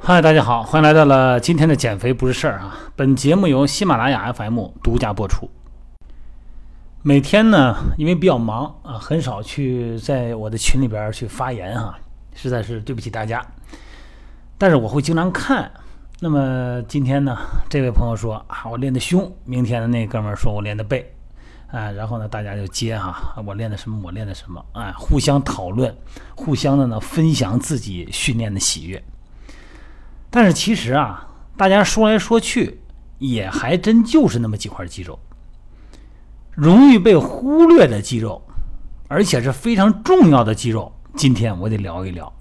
嗨，大家好，欢迎来到了今天的减肥不是事儿啊！本节目由喜马拉雅 FM 独家播出。每天呢，因为比较忙啊，很少去在我的群里边去发言哈，实在是对不起大家。但是我会经常看。那么今天呢，这位朋友说啊，我练的胸；明天的那哥们儿说我练的背。啊，然后呢，大家就接哈，我练的什么，我练的什么，哎，互相讨论，互相的呢分享自己训练的喜悦。但是其实啊，大家说来说去，也还真就是那么几块肌肉，容易被忽略的肌肉，而且是非常重要的肌肉。今天我得聊一聊，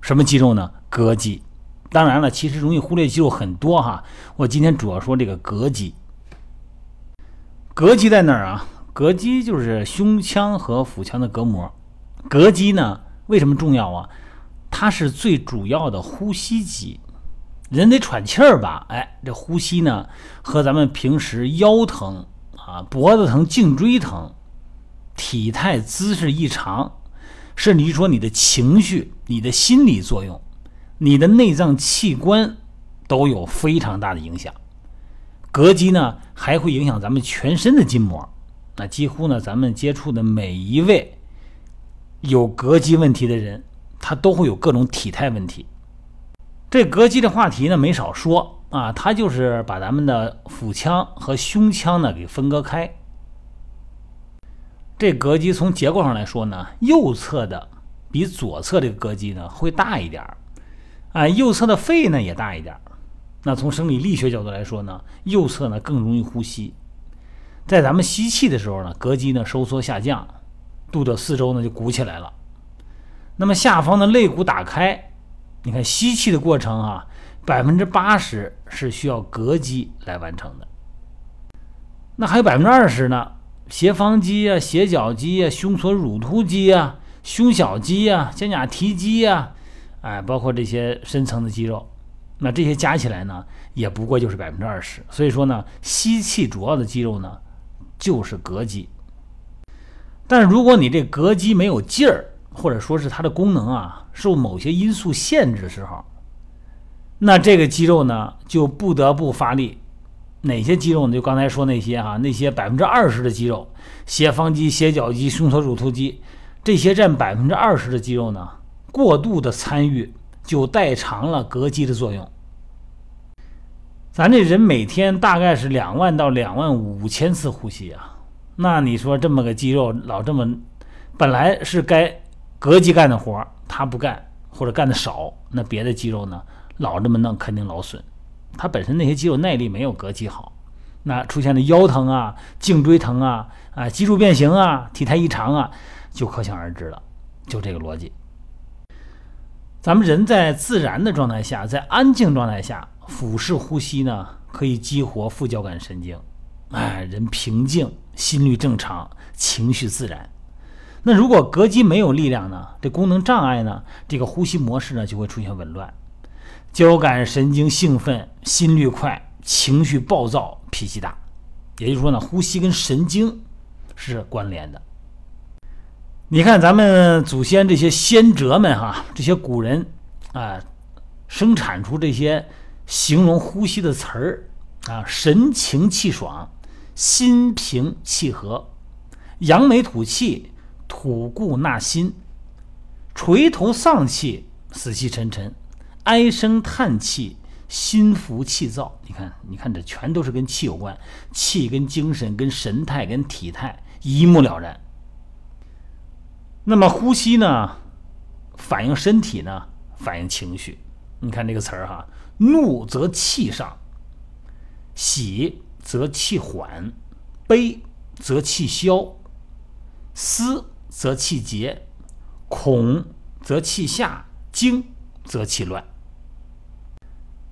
什么肌肉呢？膈肌。当然了，其实容易忽略肌肉很多哈，我今天主要说这个膈肌。膈肌在哪儿啊？膈肌就是胸腔和腹腔的隔膜。膈肌呢，为什么重要啊？它是最主要的呼吸肌。人得喘气儿吧？哎，这呼吸呢，和咱们平时腰疼啊、脖子疼、颈椎疼、体态姿势异常，甚至于说你的情绪、你的心理作用、你的内脏器官，都有非常大的影响。膈肌呢，还会影响咱们全身的筋膜。那几乎呢，咱们接触的每一位有膈肌问题的人，他都会有各种体态问题。这膈肌的话题呢，没少说啊。它就是把咱们的腹腔和胸腔呢给分割开。这膈肌从结构上来说呢，右侧的比左侧这个膈肌呢会大一点儿，啊，右侧的肺呢也大一点儿。那从生理力学角度来说呢，右侧呢更容易呼吸，在咱们吸气的时候呢，膈肌呢收缩下降，肚子四周呢就鼓起来了。那么下方的肋骨打开，你看吸气的过程啊，百分之八十是需要膈肌来完成的。那还有百分之二十呢，斜方肌啊、斜角肌啊、胸锁乳突肌啊、胸小肌啊、肩胛提肌啊，哎，包括这些深层的肌肉。那这些加起来呢，也不过就是百分之二十。所以说呢，吸气主要的肌肉呢，就是膈肌。但如果你这膈肌没有劲儿，或者说是它的功能啊受某些因素限制的时候，那这个肌肉呢就不得不发力。哪些肌肉呢？就刚才说那些哈，那些百分之二十的肌肉，斜方肌、斜角肌、胸锁乳突肌，这些占百分之二十的肌肉呢，过度的参与。就代偿了膈肌的作用。咱这人每天大概是两万到两万五千次呼吸啊，那你说这么个肌肉老这么，本来是该膈肌干的活儿他不干或者干的少，那别的肌肉呢老这么弄肯定劳损。他本身那些肌肉耐力没有膈肌好，那出现的腰疼啊、颈椎疼啊、啊脊柱变形啊、体态异常啊，就可想而知了。就这个逻辑。咱们人在自然的状态下，在安静状态下，俯视呼吸呢，可以激活副交感神经，哎，人平静，心率正常，情绪自然。那如果膈肌没有力量呢，这功能障碍呢，这个呼吸模式呢就会出现紊乱，交感神经兴奋，心率快，情绪暴躁，脾气大。也就是说呢，呼吸跟神经是关联的。你看，咱们祖先这些先哲们哈，这些古人啊，生产出这些形容呼吸的词儿啊，神清气爽，心平气和，扬眉吐气，吐故纳新，垂头丧气，死气沉沉，唉声叹气，心浮气躁。你看，你看，这全都是跟气有关，气跟精神、跟神态、跟体态一目了然。那么呼吸呢，反映身体呢，反映情绪。你看这个词儿哈，怒则气上，喜则气缓，悲则气消，思则气结，恐则气下，惊则气乱。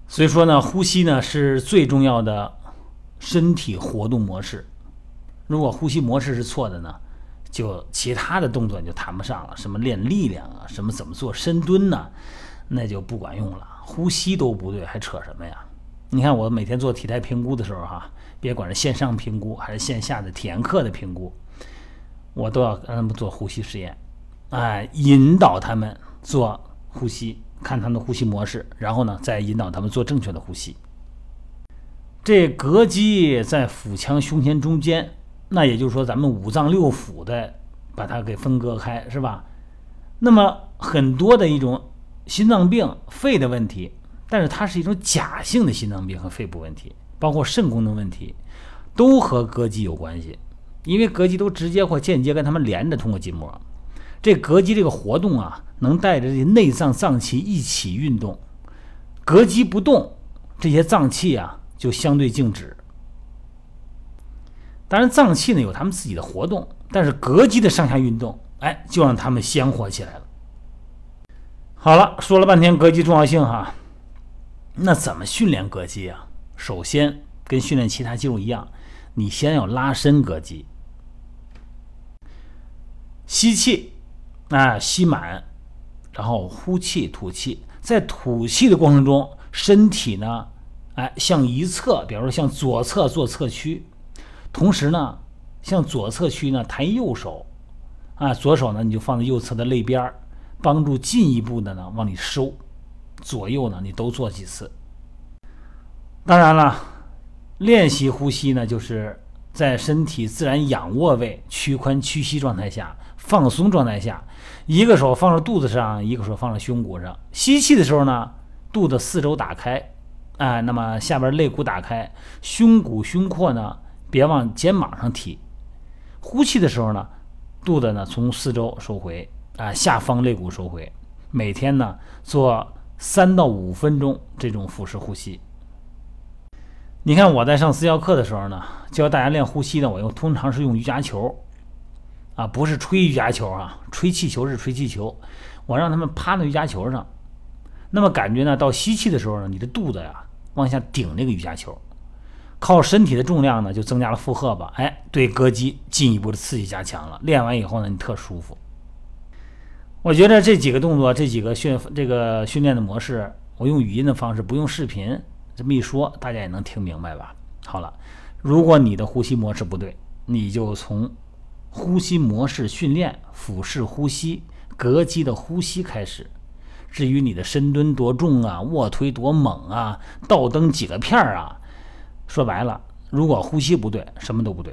所以说呢，呼吸呢是最重要的身体活动模式。如果呼吸模式是错的呢？就其他的动作你就谈不上了，什么练力量啊，什么怎么做深蹲呢，那就不管用了。呼吸都不对，还扯什么呀？你看我每天做体态评估的时候，哈，别管是线上评估还是线下的体验课的评估，我都要让他们做呼吸实验，哎，引导他们做呼吸，看他们的呼吸模式，然后呢，再引导他们做正确的呼吸。这膈肌在腹腔胸前中间，那也就是说，咱们五脏六腑的把它给分割开，是吧？那么很多的一种心脏病、肺的问题，但是它是一种假性的心脏病和肺部问题，包括肾功能问题，都和膈肌有关系，因为膈肌都直接或间接跟它们连着，通过筋膜。这膈肌这个活动啊，能带着这些内脏脏器一起运动。膈肌不动，这些脏器啊就相对静止。当然，脏器呢有它们自己的活动，但是膈肌的上下运动，哎，就让它们鲜活起来了。好了，说了半天膈肌重要性哈，那怎么训练膈肌啊？首先，跟训练其他肌肉一样，你先要拉伸膈肌，吸气。啊，吸满，然后呼气吐气，在吐气的过程中，身体呢，哎，向一侧，比如说向左侧做侧屈，同时呢，向左侧屈呢，抬右手，啊，左手呢你就放在右侧的肋边儿帮助进一步的呢往里收，左右呢你都做几次。当然了，练习呼吸呢，就是在身体自然仰卧位、屈髋屈膝状态下。放松状态下，一个手放在肚子上，一个手放在胸骨上。吸气的时候呢，肚子四周打开，啊，那么下边肋骨打开，胸骨胸廓呢别往肩膀上提。呼气的时候呢，肚子呢从四周收回，啊，下方肋骨收回。每天呢做三到五分钟这种腹式呼吸。你看我在上私教课的时候呢，教大家练呼吸呢，我用通常是用瑜伽球。啊，不是吹瑜伽球啊，吹气球是吹气球。我让他们趴在瑜伽球上，那么感觉呢，到吸气的时候呢，你的肚子呀往下顶那个瑜伽球，靠身体的重量呢就增加了负荷吧，哎，对膈肌进一步的刺激加强了。练完以后呢，你特舒服。我觉得这几个动作，这几个训这个训练的模式，我用语音的方式，不用视频，这么一说，大家也能听明白吧？好了，如果你的呼吸模式不对，你就从。呼吸模式训练，腹式呼吸，膈肌的呼吸开始。至于你的深蹲多重啊，卧推多猛啊，倒蹬几个片儿啊，说白了，如果呼吸不对，什么都不对。